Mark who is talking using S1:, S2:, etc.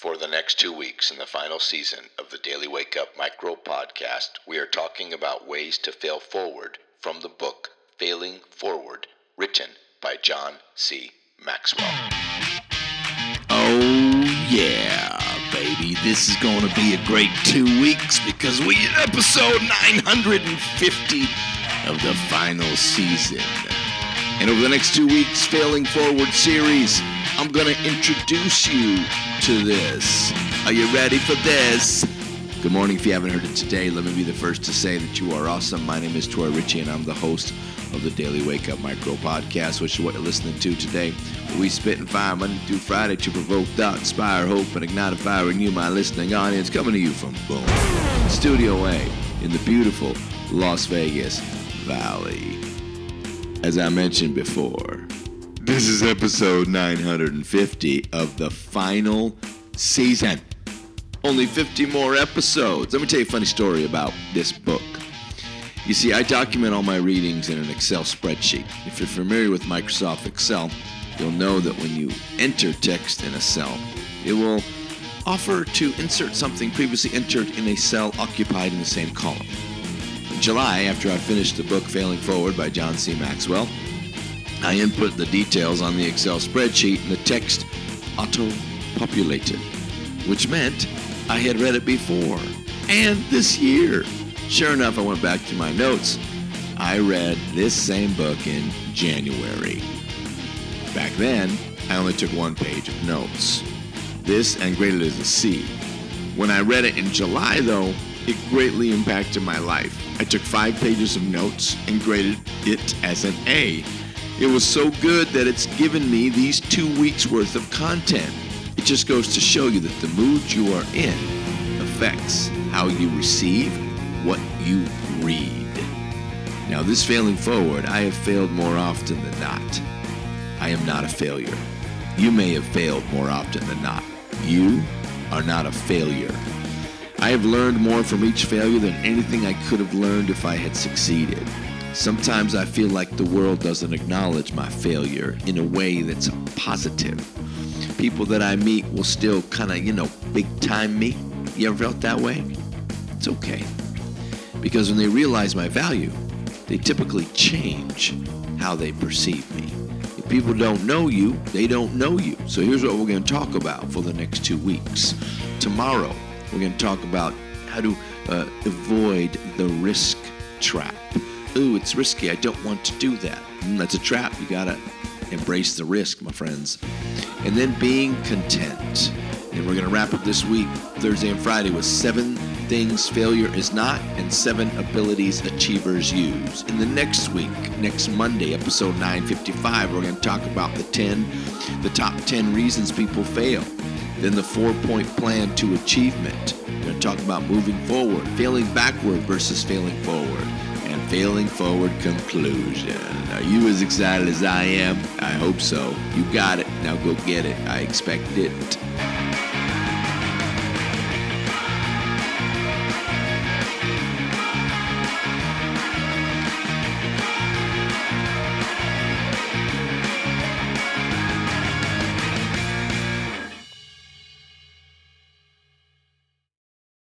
S1: For the next two weeks in the final season of the Daily Wake Up Micro Podcast, we are talking about ways to fail forward from the book Failing Forward, written by John C. Maxwell.
S2: Oh, yeah, baby. This is going to be a great two weeks because we in episode 950 of the final season. And over the next two weeks, Failing Forward series, I'm going to introduce you to this. Are you ready for this? Good morning. If you haven't heard it today, let me be the first to say that you are awesome. My name is Troy Ritchie, and I'm the host of the Daily Wake Up Micro Podcast, which is what you're listening to today. We spit and fire Monday through Friday to provoke thought, inspire hope, and ignite a fire in you, my listening audience, coming to you from Boom, Studio A in the beautiful Las Vegas Valley. As I mentioned before, this is episode 950 of the final season. Only 50 more episodes. Let me tell you a funny story about this book. You see, I document all my readings in an Excel spreadsheet. If you're familiar with Microsoft Excel, you'll know that when you enter text in a cell, it will offer to insert something previously entered in a cell occupied in the same column. In July, after I finished the book Failing Forward by John C. Maxwell, I input the details on the Excel spreadsheet and the text auto-populated, which meant I had read it before and this year. Sure enough, I went back to my notes. I read this same book in January. Back then, I only took one page of notes. This and graded as a C. When I read it in July, though, it greatly impacted my life. I took five pages of notes and graded it as an A. It was so good that it's given me these two weeks worth of content. It just goes to show you that the mood you are in affects how you receive what you read. Now, this failing forward, I have failed more often than not. I am not a failure. You may have failed more often than not. You are not a failure. I have learned more from each failure than anything I could have learned if I had succeeded. Sometimes I feel like the world doesn't acknowledge my failure in a way that's positive. People that I meet will still kind of, you know, big time me. You ever felt that way? It's okay. Because when they realize my value, they typically change how they perceive me. If people don't know you, they don't know you. So here's what we're going to talk about for the next two weeks. Tomorrow, we're going to talk about how to uh, avoid the risk trap. Ooh, it's risky. I don't want to do that. Mm, that's a trap. You got to embrace the risk, my friends. And then being content. And we're going to wrap up this week, Thursday and Friday, with seven things failure is not and seven abilities achievers use. In the next week, next Monday, episode 955, we're going to talk about the 10, the top 10 reasons people fail. Then the four point plan to achievement. We're going to talk about moving forward, failing backward versus failing forward, failing forward conclusion. Are you as excited as I am? I hope so. You got it. Now go get it. I expect it.